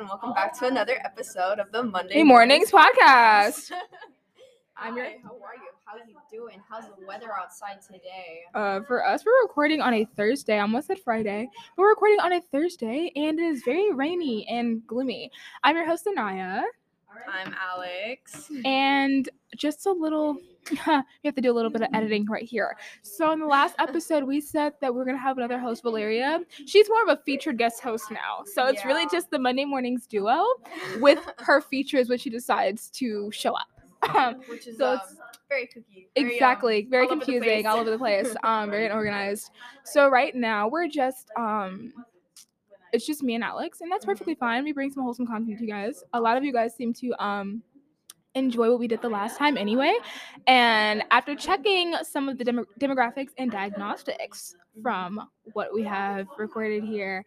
and welcome back to another episode of the Monday Hey Mornings podcast. I'm your. your- How are you? How are you doing? How's the weather outside today? Uh, for us, we're recording on a Thursday. I almost said Friday, but we're recording on a Thursday, and it is very rainy and gloomy. I'm your host Anaya, I'm Alex. and just a little. we have to do a little bit of editing right here. So in the last episode, we said that we're gonna have another host, Valeria. She's more of a featured guest host now, so it's really just the Monday mornings duo with her features when she decides to show up. Um, Which is so um, it's- very kooky. very, um, exactly very all confusing place. all over the place um very unorganized so right now we're just um it's just me and alex and that's perfectly fine we bring some wholesome content to you guys a lot of you guys seem to um enjoy what we did the last time anyway and after checking some of the demo- demographics and diagnostics from what we have recorded here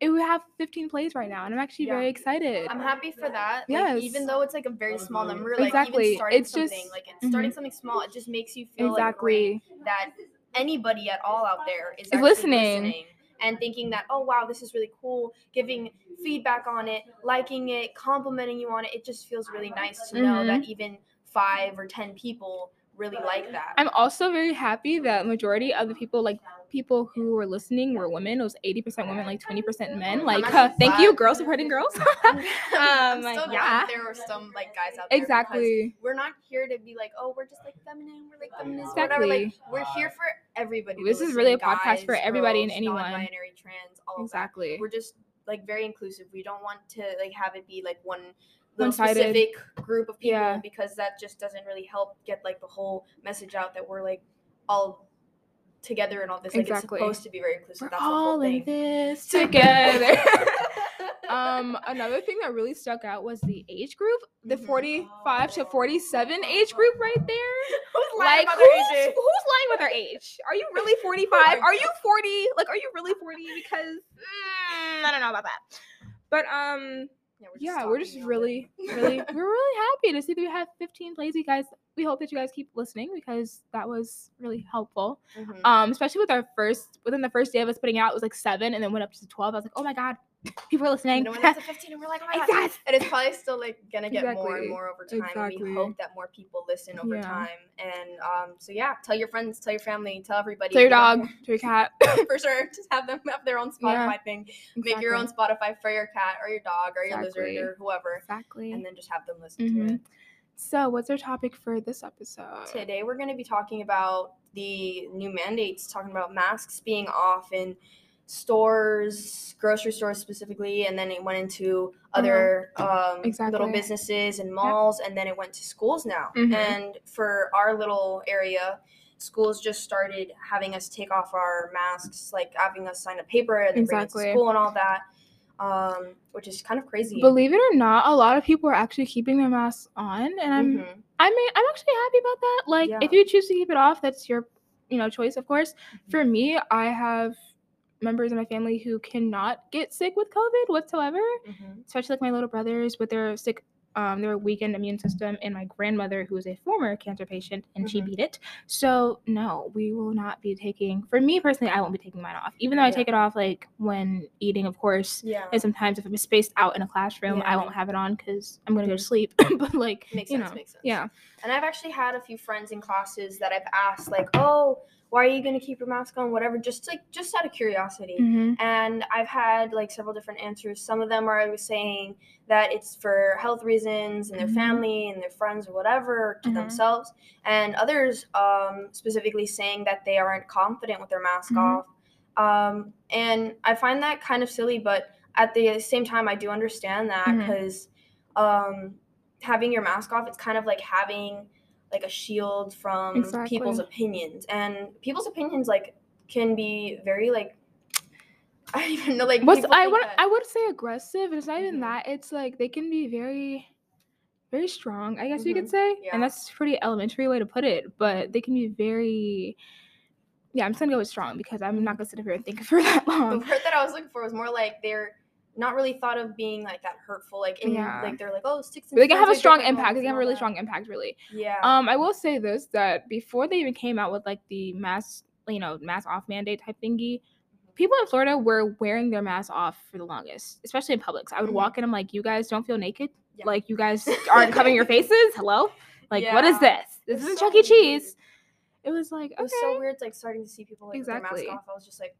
it would have 15 plays right now and i'm actually Yeah. very excited I'm happy for that. Like, even though it's like a very small number, like Exactly. even starting It's something, just- mm-hmm. like it's starting something small, it just makes you feel like exactly that anybody at all out there is, Is actually listening. And thinking that oh wow this is really cool giving feedback on it liking it complimenting you on it it just feels really nice to know Mhm. that even five or ten people really like that I'm also very happy that majority of the people, like people who were listening, were women. It was 80% women, like 20% men. Like, uh, thank you, glad. girls supporting girls. I'm um, still glad yeah. there were some like guys out there exactly. we're not here to be like oh we're just like feminine we're like feminists or whatever like Exactly. we're here for everybody This is really a podcast for guys, everybody and anyone. non-binary trans all of that Exactly. we're just like very inclusive. We don't want to like have it be like one One-sided. specific group of people Yeah. because that just doesn't really help get like the whole message out that we're like all together and all this. Like Exactly. it's supposed to be very inclusive. We're That's all in this together. um, another thing that really stuck out was the age group, the Mhm. 45 to 47 age group right there. Who's lying like about who's, their ages? who's lying with their age? Are you really 45? Are you 40? Like, are you really 40? Because mm, I don't know about that. But um, Yeah, we're just, yeah, we're just really, really, we're really happy to see that we have 15 plays. You guys, we hope that you guys keep listening because that was really helpful. Mhm. Um, especially with our first, within the first day of us putting out, it was like seven, and then went up to 12. I was like, oh my god, people are listening. And when it's to 15 and we're like, oh my God. And it's probably still like gonna get more and more over time. And we hope that more people listen over Yeah. time. And um, so yeah, tell your friends, tell your family, tell everybody. Tell your you dog, tell your cat. for sure. Just have them have their own Spotify Yeah, thing. Make your own Spotify for your cat or your dog or your Exactly. lizard or whoever, Exactly. and then just have them listen Mhm. to it. So, what's our topic for this episode? Today we're going to be talking about the new mandates, talking about masks being off in stores, grocery stores specifically, and then it went into other um, little businesses and malls, and then it went to schools now. Mhm. And for our little area, schools just started having us take off our masks, like having us sign a paper and then bring it to school and all that, um, which is kind of crazy. Believe it or not, a lot of people are actually keeping their masks on, and I'm Mhm. I mean I'm actually happy about that. Like Yeah. if you choose to keep it off, that's your you know choice, of course. Mm-hmm. For me, I have members of my family who cannot get sick with COVID whatsoever, Mhm. especially like my little brothers with their sick um their weakened immune system and my grandmother who is a former cancer patient and she Mhm. beat it. So no, we will not be taking for me personally, I won't be taking mine off. Even though I take it off like when eating, of course. Yeah. And sometimes if I'm spaced out in a classroom, I won't have it on because I'm gonna go to Mhm. sleep. but like, Makes sense. know, makes sense. yeah, And I've actually had a few friends in classes that I've asked, like, "Oh, why are you gonna keep your mask on? Whatever." Just like, just out of curiosity. hmm And I've had like several different answers. Some of them are saying that it's for health reasons and their Mhm. family and their friends or whatever to Mhm. themselves, and others um, specifically saying that they aren't confident with their mask Mhm. off. Um, and I find that kind of silly, but at the same time, I do understand that because um, having your mask off, it's kind of like having like a shield from people's opinions, and people's opinions like can be very like I don't even know like What's I would that- I would say aggressive. And it's not even Mhm. that. It's like they can be very, very strong. I guess you Mhm. could say, Yeah. and that's a pretty elementary way to put it. But they can be very. Yeah, I'm just gonna go with strong because I'm not gonna sit here and think for that long. the word that I was looking for was more like they're not really thought of being like that hurtful like in Yeah. like they're like oh sticks and They can have a strong impact. They can have a really that. strong impact, really. yeah Um, I will say this that before they even came out with like the mask, you know, mask off mandate type thingy, people in Florida were wearing their masks off for the longest, especially in Publix. I would Mhm. walk in, I'm like, you guys don't feel naked? Yeah. Like, you guys aren't covering your faces? Hello? Like, what is this? This It's isn't so Chuck E. Cheese. It was like, It was so weird, like starting to see people like with Exactly. their mask off. I was just like,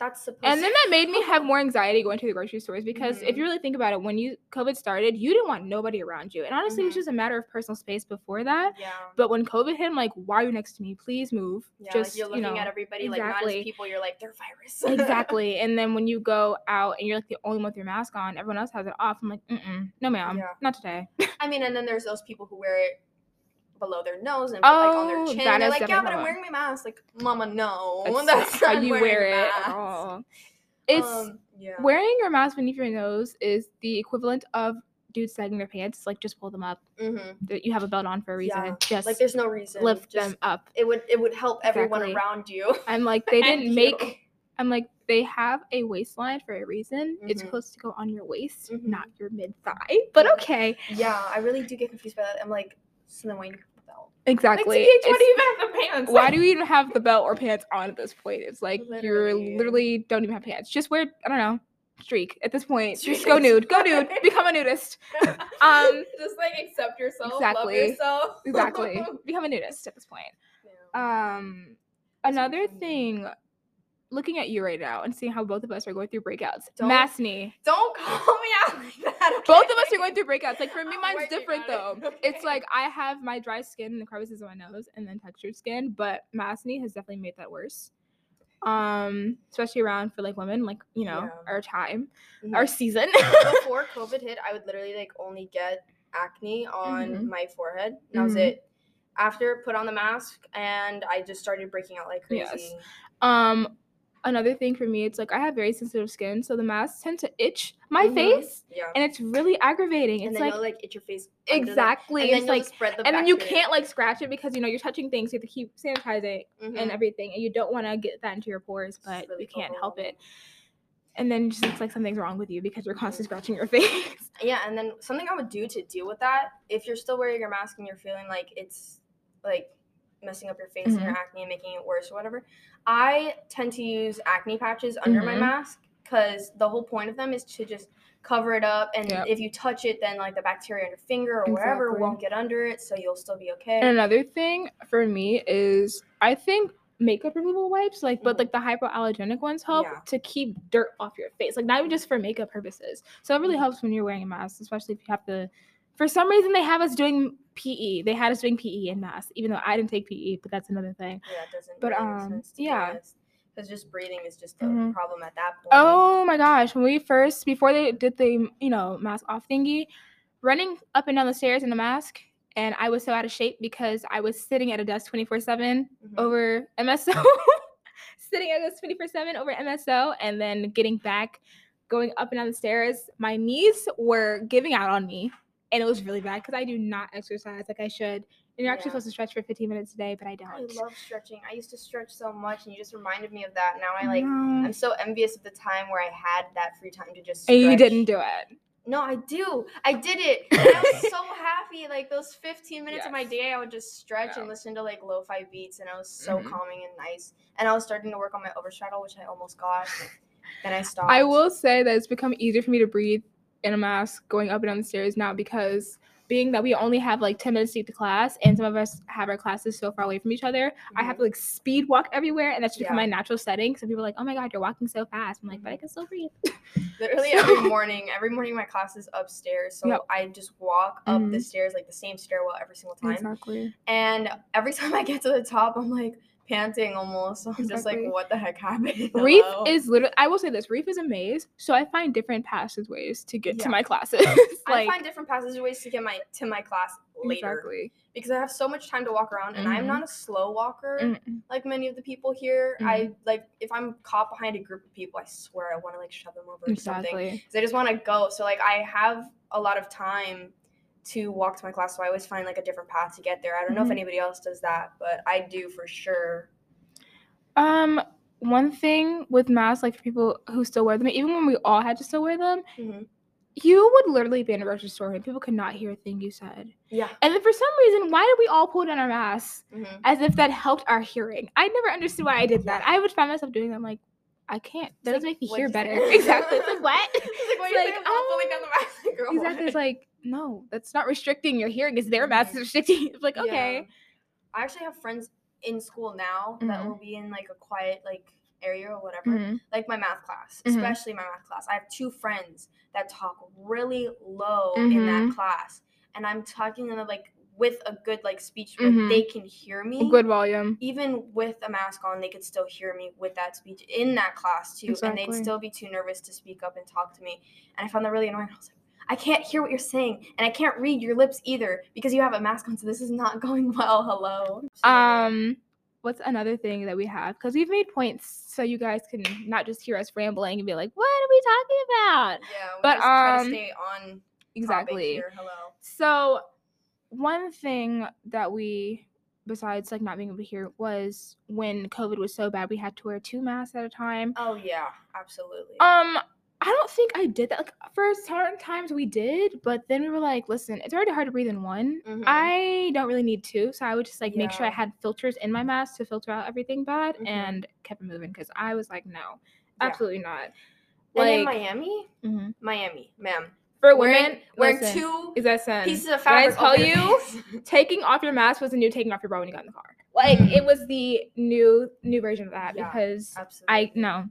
that's supposed. And then that made me have more anxiety going to the grocery stores because if Mhm. you really think about it, when you COVID started, you didn't want nobody around you. And honestly, it was Mhm. just a matter of personal space before that. Yeah. But when COVID hit, I'm like, why are you next to me? Please move. Yeah, just like you're you looking know, at everybody like not exactly. as people. You're like they're virus. exactly. And then when you go out and you're like the only one with your mask on, everyone else has it off. I'm like, mm no, ma'am, Yeah. not today. I mean, and then there's those people who wear it below their nose and put, like on Oh, their chin. that They're like, yeah, but I'm wearing my mask. Like, mama, no, That's, that's, how you wear it. It's Um, yeah. wearing your mask beneath your nose is the equivalent of dudes sagging their pants. Like, just pull them up. Mhm. You have a belt on for a reason. Yeah, Just Like, there's no reason. lift Just, them up. It would it would help everyone around you. I'm like, they didn't you. make. I'm like, they have a waistline for a reason. It's Mhm. supposed to go on your waist, Mhm. not your mid thigh. But okay, Yeah, I really do get confused by that. I'm like, so then you the belt? exactly. Like, why do you even have the pants? why do you even have the belt or pants on at this point? It's like you Literally. literally don't even have pants. Just wear, I don't know, streak at this point. Streak Just go nude. Go nude. Become a nudist. Um, just like accept yourself, Exactly. love yourself. exactly. Become a nudist at this point. Yeah. Um, another thing, looking at you right now and seeing how both of us are going through breakouts. Don't- Maskne. Don't call me out like that. Both of us are going through breakouts. Like for me, mine's different though. it. It's like I have my dry skin and the crevices on my nose, and then textured skin. But Maskne has definitely made that worse. Um, especially around for like women, like you know, Yeah. our time, Mhm. our season. before COVID hit, I would literally like only get acne on Mhm. my forehead. That was Mhm. it. After put on the mask and I just started breaking out like crazy. Yes. um, another thing for me, it's like I have very sensitive skin, so the masks tend to itch my Mhm. face, Yeah. and it's really aggravating. and It's then like you'll like itch your face. under the- exactly. and then it's you'll like, the and then you can't like scratch it because you know you're touching things. You have to keep sanitizing Mhm. and everything, and you don't want to get that into your pores, but really you can't help it. And then it just looks like something's wrong with you because you're constantly scratching your face. Yeah, and then something I would do to deal with that, if you're still wearing your mask and you're feeling like it's like messing up your face and Mm-hmm. your acne and making it worse or whatever, I tend to use acne patches under my Mhm. mask because the whole point of them is to just cover it up, and Yep. if you touch it, then like the bacteria on your finger or wherever won't get under it, so you'll still be okay. And another thing for me is I think makeup removal wipes, like but Mhm. like the hypoallergenic ones help Yeah. to keep dirt off your face. Like not even just for makeup purposes. So it really Mhm. helps when you're wearing a mask, especially if you have to for some reason they have us doing PE. They had us doing PE in mask, even though I didn't take PE, but that's another thing. yeah, it doesn't. but, um, sense, to yeah. because just breathing is just a Mhm. problem at that point. Oh my gosh, when we first before they did the you know mask off thingy, running up and down the stairs in a mask, and I was so out of shape because I was sitting at a desk twenty four seven Mhm. over MSO, sitting at a desk twenty four seven over MSO, and then getting back, going up and down the stairs. My knees were giving out on me, and it was really bad because I do not exercise like I should. And you're actually Yeah. supposed to stretch for fifteen minutes a day, but I don't. I love stretching. I used to stretch so much, and you just reminded me of that. Now I like. No. I'm so envious of the time where I had that free time to just. and you didn't do it. No, I do. I did it. And I was so happy. Like those 15 minutes of my day, I would just stretch Yeah. and listen to like lo-fi beats, and I was so Mhm. calming and nice. And I was starting to work on my overstraddle, which I almost got. then I stopped. I will say that it's become easier for me to breathe in a mask going up and down the stairs now because being that we only have like 10 minutes to get to class and some of us have our classes so far away from each other, I have to like speed walk everywhere and that's Mm-hmm. Yeah. my natural setting. So people are like, oh my God, you're walking so fast. I'm like, but I can still breathe. Literally every morning. Every morning, my class is upstairs, so Yep. I just walk up the Mhm. stairs like the same stairwell every single time. Exactly. And every time I get to the top, I'm like panting almost. I'm just like, what the heck happened? Reef Hello? is literally, I will say this Reef is a maze. So I find different passageways to get Yeah. to my classes. I find different passageways to get my to my class later Exactly. because I have so much time to walk around, and I'm Mhm. not a slow walker Mm-mm. like many of the people here. Mm-hmm. I like if I'm caught behind a group of people, I swear I want to like shove them over or something. Exactly. 'Cause I just want to go. So like I have a lot of time to walk to my class, so I always find like a different path to get there. I don't know if Mhm. anybody else does that, but I do for sure. Um, one thing with masks, like for people who still wear them, even when we all had to still wear them, Mhm. you would literally be in a grocery store and people could not hear a thing you said. Yeah. And then for some reason, why did we all pull down our masks Mhm. as if that helped our hearing? I never understood why I did that. I would find myself doing that. I'm like, I can't. That doesn't like, make me hear better. exactly. It's like what? It's like, why It's you like, say I'm not pulling down the mask? Like, girl, Exactly. It's like no, that's not restricting your hearing. It's their mask that's restricting. It's like Yeah. okay. I actually have friends in school now that Mhm. will be in like a quiet like area or whatever. Mhm. Like my math class, Mhm. especially my math class. I have two friends that talk really low in that Mhm. class, and I'm talking to them like with a good like speech Mhm. they can hear me. Good volume. even with a mask on, they could still hear me with that speech in that class too, and they'd still be too nervous to speak up and talk to me. And I found that really annoying. I was like, I can't hear what you're saying, and I can't read your lips either because you have a mask on. So this is not going well. Hello. Um, what's another thing that we have? Because we've made points so you guys can not just hear us rambling and be like, "What are we talking about?" yeah, but, just try to um, stay on Exactly. here. Hello. So, one thing that we, besides like not being able to hear, was when COVID was so bad, we had to wear two masks at a time. Oh yeah, absolutely. Um, I don't think I did that. Like for certain times we did, but then we were like, listen, it's already hard to breathe in one. Mhm. I don't really need two, so I would just like make sure I had filters in my mask to filter out everything bad, Mhm. and kept it moving because I was like, no, Yeah. absolutely not. and in Like Miami, mhm. Miami, ma'am, for wearing women, wearing listen, two is that sen? pieces of fabric. When I tell you, taking off your mask was the new taking off your bra when you got in the car. Like Mhm. it was the new new version of that Yeah, because absolutely. I no,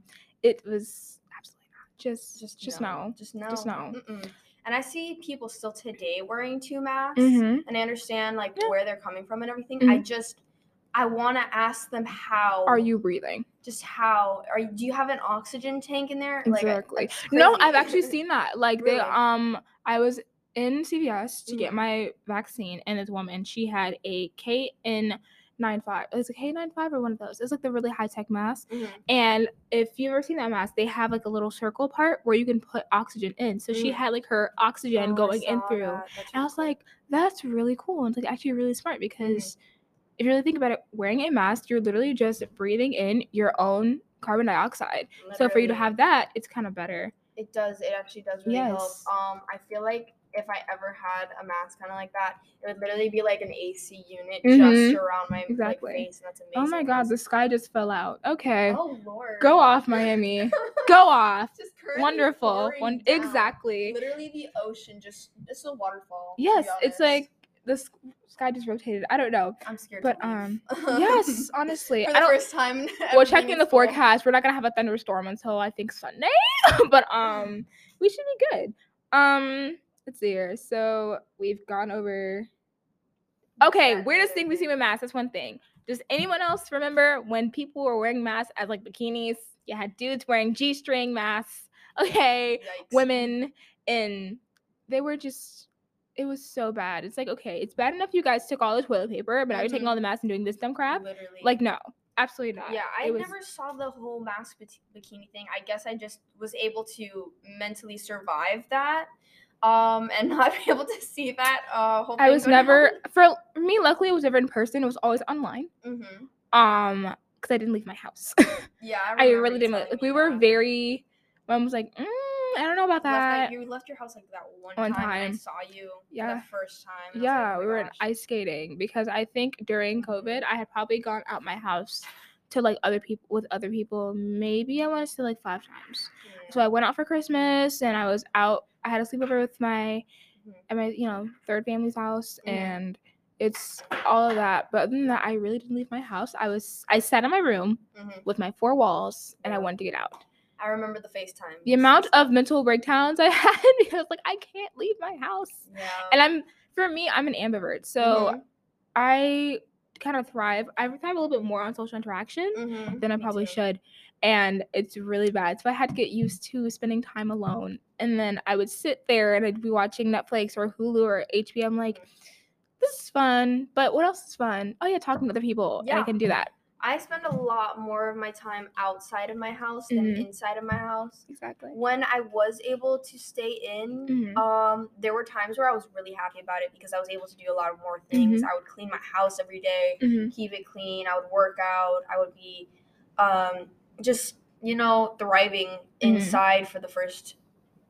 it was absolutely not. Just just just, no. no. Just no. Just no. Mm-mm. And I see people still today wearing two masks, Mhm. and I understand like Yeah. where they're coming from and everything. I Mhm. just I want to ask them how Are you breathing? just how are you, do you have an oxygen tank in there? Exactly. that's No. I've actually seen that. Like they um I was in CVS to get Mhm. my vaccine and this woman, she had a KN95. It was a K95 or one of those. It's like the really high tech mask. Mhm. And if you've ever seen that mask, they have like a little circle part where you can put oxygen in. So she Mm. had like her oxygen Oh, going in through. And I was cool. like, that's really cool. And it's like actually really smart Mm-hmm. If you really think about it, wearing a mask, you're literally just breathing in your own carbon dioxide. So for you to have that, it's kind of better. it does it actually does really help Yes. um i feel like if i ever had a mask kind of like that it would literally be like an ac unit Mhm. just around my Exactly. like, face and that's amazing Oh my god, the sky just fell out. Okay. oh lord Go off, Miami. Go off. Just Wonderful. One- exactly. literally the ocean just it's a waterfall Yes, it's like the sky just rotated. I don't know. i'm scared but, leave. Yes, honestly. for I the don't first time well ever checking being the in school. forecast we're not gonna have a thunderstorm until i think sunday but um we should be good um let's see here so we've gone over okay weirdest thing we see it. with masks that's one thing does anyone else remember when people were wearing masks as like bikinis you had dudes wearing g-string masks okay Yikes. women in they were just it was so bad it's like okay it's bad enough you guys took all the toilet paper but now you're taking Mhm. all the masks and doing this dumb crap literally like no absolutely not Yeah, I was- never saw the whole mask bikini thing. I guess I just was able to mentally survive that, um, and not be able to see that. Uh, whole I was never for me. Luckily, it was never in person. It was always online. Mhm. Um, because I didn't leave my house. Yeah, I, I really didn't. Like we were very. Mom was like, mm, I don't know about Left that- that. you left your house like that one, One time, and I saw you Yeah. the first time. was like, Yeah, oh we were ice skating because I think during COVID I had probably gone out my house to like other people with other people. Maybe I want to say like five times. Yeah. So I went out for Christmas and I was out. I had a sleepover with my Mhm. at my you know third family's house and it's all of that. But other than that, I really didn't leave my house. I was I sat in my room Mhm. with my four walls and I wanted to get out. I remember the FaceTime. The amount of mental breakdowns I had because like I can't leave my house. yeah. And I'm for me, I'm an ambivert. So Mhm. I kind of thrive. I thrive a little bit more on social interaction Mhm, than I probably should. And it's really bad. So I had to get used to spending time alone. And then I would sit there and I'd be watching Netflix or Hulu or HBO. I'm like, this is fun, but what else is fun? Oh yeah, talking to other people. And I can do that. I spend a lot more of my time outside of my house than Mhm. inside of my house. Exactly. when I was able to stay in, Mhm. um, there were times where I was really happy about it because I was able to do a lot of more things. Mm-hmm. I would clean my house every day, hmm keep it clean. I would work out. I would be, um, just you know, thriving Mm-hmm. inside for the first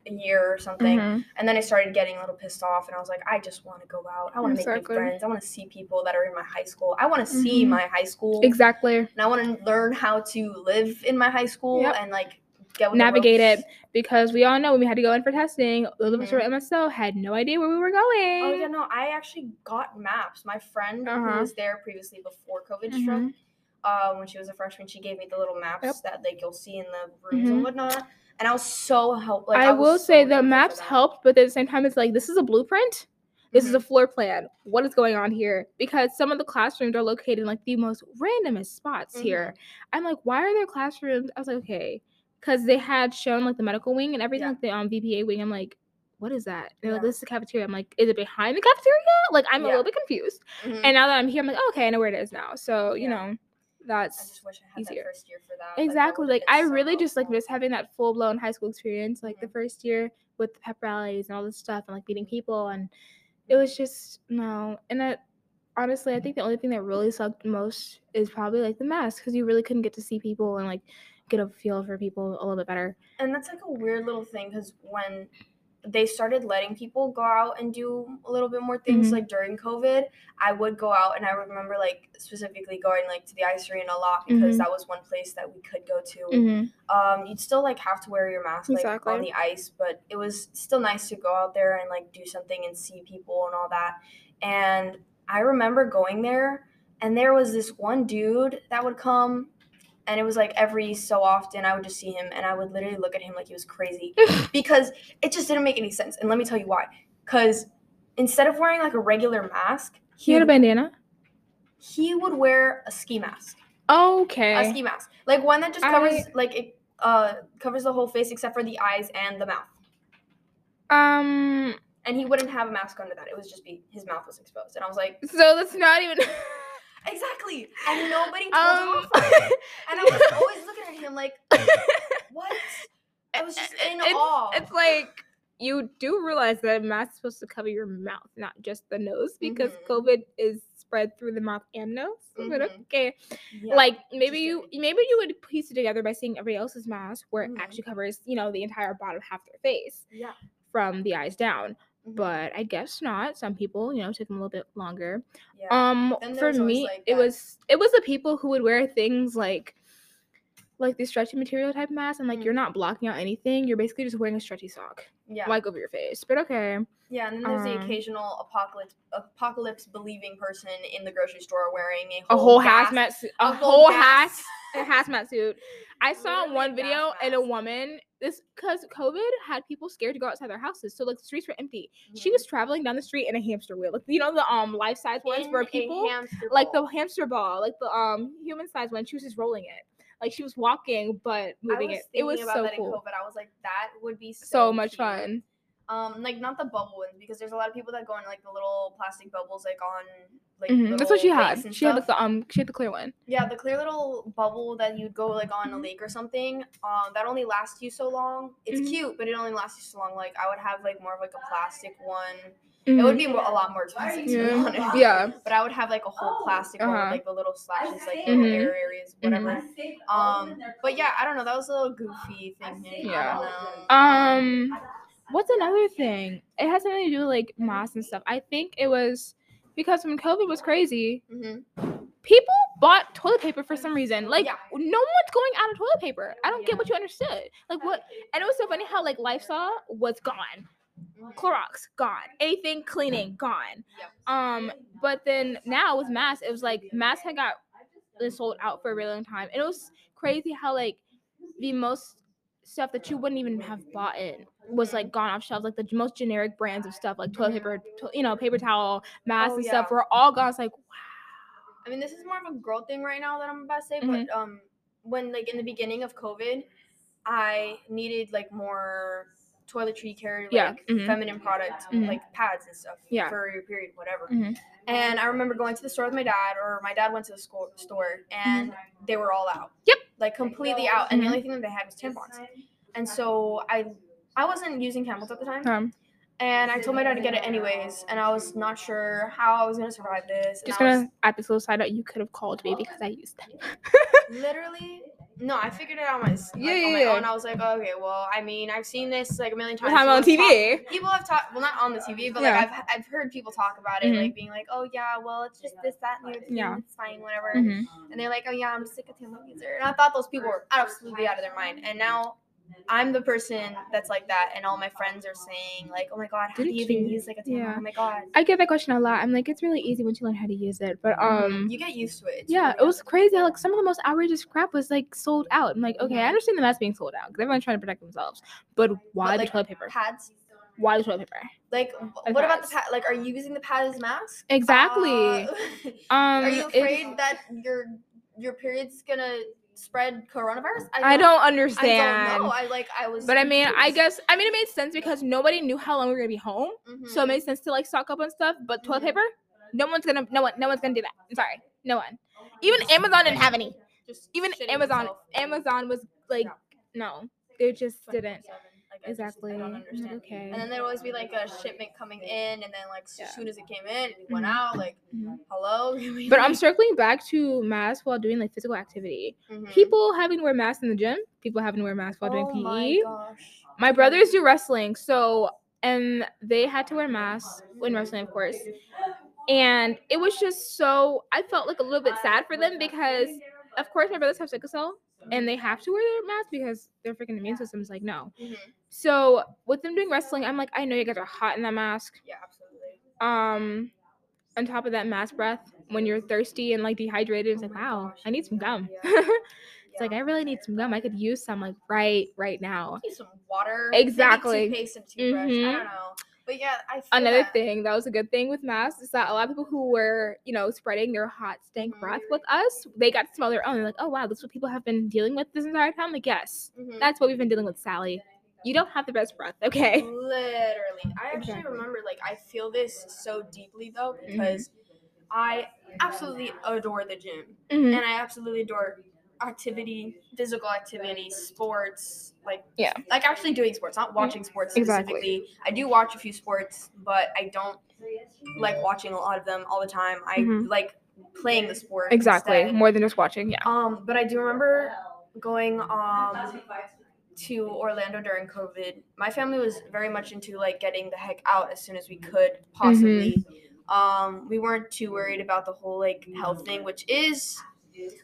a year or something. Mhm. And then I started getting a little pissed off, and I was like, I just want to go out. I want to make new friends. I want to see people that are in my high school. I want to see Mhm. my high school, Exactly. and I want to learn how to live in my high school Yep. and like get with the Navigate it because we all know when we had to go in for testing, those of us were. MSO had no idea where we were going. Oh yeah, no, I actually got maps. My friend Uh-huh. who was there previously before COVID struck, Mhm. uh, when she was a freshman, she gave me the little maps Yep. that like you'll see in the rooms Mhm. and whatnot. And I was so help. Like, I, was will so say the maps helped, but at the same time, it's like this is a blueprint. This is Mhm. a floor plan. What is going on here? Because some of the classrooms are located in like the most randomest spots Mm-hmm. here. I'm like, why are there classrooms? I was like, okay, because they had shown like the medical wing and everything, Yeah. like the um VPA wing. I'm like, what is that? They're like, this is the cafeteria. I'm like, is it behind the cafeteria? Like, I'm a little bit confused. Mhm. And now that I'm here, I'm like, oh, okay, I know where it is now. So you Yeah. know, I that's just wish I had easier. that first year for that. like, Exactly. Like I so really just like miss having that full blown high school experience, like the Mhm. first year with the pep rallies and all this stuff and like meeting people and it was just no. And that honestly, I think the only thing that really sucked most is probably like the mask because you really couldn't get to see people and like get a feel for people a little bit better. and that's like a weird little thing because when they started letting people go out and do a little bit more things Mhm. like during covid i would go out and i remember like specifically going like to the ice arena a lot because Mhm. that was one place that we could go to Mm-hmm. um you'd still like have to wear your mask like Exactly. on the ice but it was still nice to go out there and like do something and see people and all that and i remember going there and there was this one dude that would come and it was like every so often I would just see him and I would literally look at him like he was crazy because it just didn't make any sense. And let me tell you why. Because instead of wearing like a regular mask, He had a bandana. he would wear a ski mask. Okay. A ski mask. Like one that just I- covers like it uh covers the whole face except for the eyes and the mouth. um. And he wouldn't have a mask under that. It was just be his mouth was exposed. And I was like, So that's not even. exactly. And nobody told um. him off. And I was always looking at him like, what? I was just in it's, awe. It's like you do realize that a mask is supposed to cover your mouth, not just the nose, because Mhm. COVID is spread through the mouth and nose. But Mhm. okay, Yeah. like maybe you maybe you would piece it together by seeing everybody else's mask where it Mhm. actually covers you know the entire bottom half of their face yeah. from the eyes down. Mhm. But I guess not. Some people, you know, took them a little bit longer. yeah. Um, for me, like, it was it was the people who would wear things like like the stretchy material type mask, and like Mm. you're not blocking out anything. You're basically just wearing a stretchy sock, yeah. like over your face. But okay, yeah, and then there's the um, occasional apocalypse apocalypse believing person in the grocery store wearing a a whole, whole gas- hazmat, suit, a a whole whole gas- has a hazmat suit. I saw Literally one video and a woman. This because COVID had people scared to go outside their houses, so like the streets were empty. She Mhm. was traveling down the street in a hamster wheel, like you know the um life size ones In where people like the hamster ball, like the um human size one. She was just rolling it, like she was walking but moving it. It was about so cool, COVID. I was like, that would be so, so much cute. fun. Um, like not the bubble ones because there's a lot of people that go in like the little plastic bubbles like on like. Mhm, That's what she had. She had the um she had the clear one. Yeah, the clear little bubble that you'd go like on a Mhm. lake or something. Um, that only lasts you so long. It's Mhm. cute, but it only lasts you so long. Like I would have like more of like a plastic one. It would Mhm. be mo- a lot more expensive to be yeah. honest. yeah. But I would have like a whole plastic one Uh-huh. like the little slashes, like Mhm. little air areas, whatever. Mhm. Um, but yeah, I don't know. That was a little goofy thing. Yeah. I don't know. Um, what's another thing? It has something to do with like masks and stuff. I think it was because when COVID was crazy, Mhm. people bought toilet paper for some reason. Like Yeah. no one's going out of toilet paper. I don't get what you understood. Like what? And it was so funny how like Lysol was gone, Clorox gone, anything cleaning gone. Um, but then now with masks, it was like masks had got sold out for a really long time, and it was crazy how like the most stuff that you wouldn't even have bought in was like gone off shelves. Like the most generic brands of stuff, like toilet paper, to- you know, paper towel, masks Oh, and stuff, were all gone. It's like wow. I mean, this is more of a girl thing right now that I'm about to say, Mhm. but um, when like in the beginning of COVID, I needed like more toiletry care, like Yeah, mhm. feminine product, Mhm. like pads and stuff Yeah. for your period, whatever. Mhm. And I remember going to the store with my dad, or my dad went to the sco- store, and they were all out. Yep. Like completely out, and the Mhm. only thing that they had was tampons. And so I, I wasn't using tampons at the time, um, and I told my dad to get it anyways, and I was not sure how I was gonna survive this. just I was- gonna add this little side note. You could have called me because I used them. literally No, I figured it out my, like, Yeah, on yeah, my yeah. own. I was like, okay, well, I mean, I've seen this like a million times. Time on People TV. talked- People have talked, well, not on the TV, but Yeah. like I've I've heard people talk about it, Mhm. like being like, oh yeah, well, it's just this, that, and the other thing. Yeah. It's fine, whatever. Mhm. And they're like, oh yeah, I'm sick of Tampa user. And I thought those people were absolutely out of their mind. And now I'm the person that's like that, and all my friends are saying like, oh my god, how do you even use like a tampon? Yeah. Oh my god. I get that question a lot. I'm like, it's really easy once you learn how to use it. But um, you get used to it. It's yeah, really it was crazy. How, like some of the most outrageous crap was like sold out. I'm like, okay, I Mhm. understand the mask being sold out because everyone's trying to protect themselves. But why like, the toilet paper? pads. Why the toilet paper? Like, what about the pad? Like, are you using the pad as mask? Exactly. Uh, um, are you afraid that your your period's gonna spread coronavirus? I don't I understand. don't know. I like I was. But I mean, I guess I mean it made sense because nobody knew how long we were gonna be home, so it Mhm. made sense to like stock up on stuff. But toilet Mhm. paper, no one's gonna, no one, no one's gonna do that. I'm sorry, no one. Even Amazon didn't have any. Just Even Amazon, myself. Amazon was like, no, they just didn't. Like, I just- Exactly. I don't understand. okay. And then there'd always be like a shipment coming in, and then like Yeah. as soon as it came in, it went Mhm. out. Like, Mhm. hello. But I'm circling back to masks while doing like physical activity. Mhm. People having to wear masks in the gym. People having to wear masks while doing oh PE. my gosh. my brothers do wrestling so and they had to wear masks when wrestling of course and it was just so i felt like a little bit sad for them because of course my brothers have sickle cell and they have to wear their mask because their freaking immune system is like no Mhm. so with them doing wrestling i'm like i know you guys are hot in that mask Yeah, absolutely. um on top of that mask breath when you're thirsty and like dehydrated it's Oh like wow gosh, i need some gum yeah. it's like i really need some gum i could use some like right right now Need some water. Exactly. Toothpaste and toothbrush. I Mhm. don't know. But yeah, I another that. thing that was a good thing with masks is that a lot of people who were you know spreading their hot stank Mhm. breath with us they got to smell their own they're like oh wow this is what people have been dealing with this entire time like yes Mhm. that's what we've been dealing with sally you don't have the best breath okay Literally. I actually Exactly. remember like I feel this so deeply though Mm-hmm. because I absolutely adore the gym. Mhm. And I absolutely adore activity, physical activity, sports, like Yeah. like actually doing sports, not watching sports Exactly. specifically. I do watch a few sports, but I don't like watching a lot of them all the time. I Mhm. like playing the sport. exactly instead. more than just watching yeah Um, but I do remember going um to Orlando during COVID. My family was very much into like getting the heck out as soon as we could possibly. Um, we weren't too worried about the whole like health thing, which is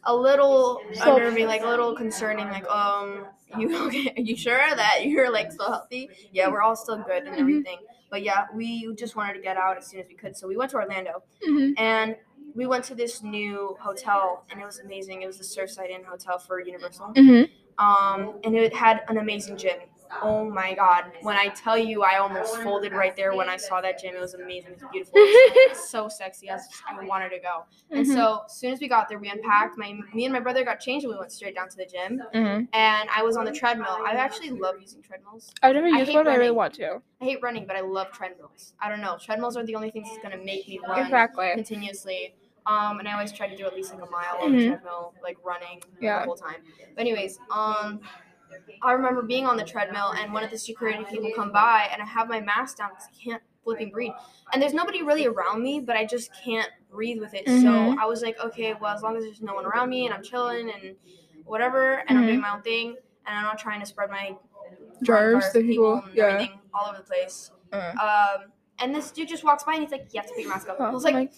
a little So- unnerving, like a little concerning. Like, um, you okay? Are you sure that you're like still healthy? Yeah, we're all still good and Mhm. everything. But yeah, we just wanted to get out as soon as we could, so we went to Orlando Mhm. and we went to this new hotel and it was amazing. It was the Surfside Inn Hotel for Universal. Mhm. Um, and it had an amazing gym. Oh my god. When I tell you I almost folded right there when I saw that gym. It was amazing. It was beautiful. It was so sexy. I, was just, I wanted to go. And Mhm. so as soon as we got there, we unpacked. My me and my brother got changed and we went straight down to the gym. Mhm. And I was on the treadmill. I actually love using treadmills. i've never I used one but i really want to I hate running, but I love treadmills. I don't know. Treadmills are the only things that's gonna make me run exactly continuously. Um, and I always try to do at least like a mile on the Mhm. treadmill, like running Yeah. the whole time. But anyways, um, I remember being on the treadmill and one of the security people come by and I have my mask down because I can't flipping breathe. And there's nobody really around me, but I just can't breathe with it. Mhm. So I was like, okay, well, as long as there's no one around me and I'm chilling and whatever, and I'm Mhm. doing my own thing, and I'm not trying to spread my germs to people and yeah all over the place. Uh. Um, and this dude just walks by and he's like, "You have to put your mask up." I Oh, was like, I'm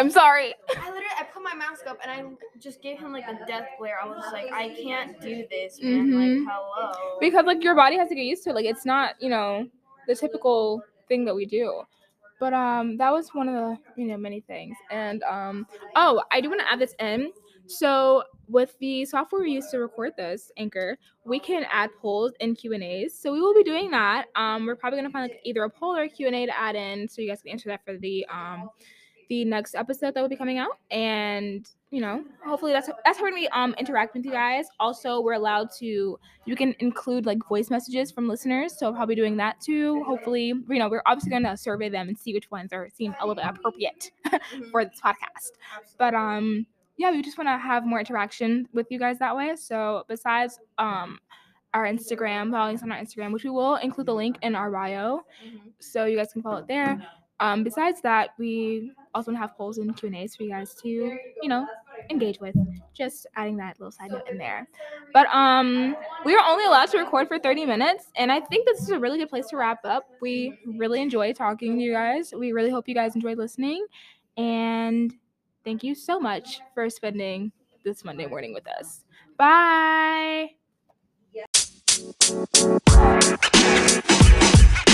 i'm sorry I literally, I put my mask up and I just gave him like a death glare. I was like, I can't do this, man. Mhm. Like, hello. because like your body has to get used to it like it's not you know the typical thing that we do but um that was one of the you know many things and um oh i do want to add this in so with the software we use to record this anchor we can add polls and q and a's so we will be doing that um we're probably going to find like either a poll or a q&a to add in so you guys can answer that for the um the next episode that will be coming out and you know hopefully that's that's how be um interacting with you guys. Also we're allowed to you can include like voice messages from listeners so I'll probably doing that too. Hopefully you know we're obviously going to survey them and see which ones are seem a little bit appropriate Mhm. for this podcast. But um yeah we just want to have more interaction with you guys that way. So besides um our instagram following us on our instagram which we will include the link in our bio Mhm. so you guys can follow it there. Um besides that we also to have polls and q and a's for you guys to you know engage with. Just adding that little side note in there. But um we are only allowed to record for 30 minutes and I think this is a really good place to wrap up. We really enjoy talking to you guys. We really hope you guys enjoyed listening and thank you so much for spending this Monday morning with us. Bye.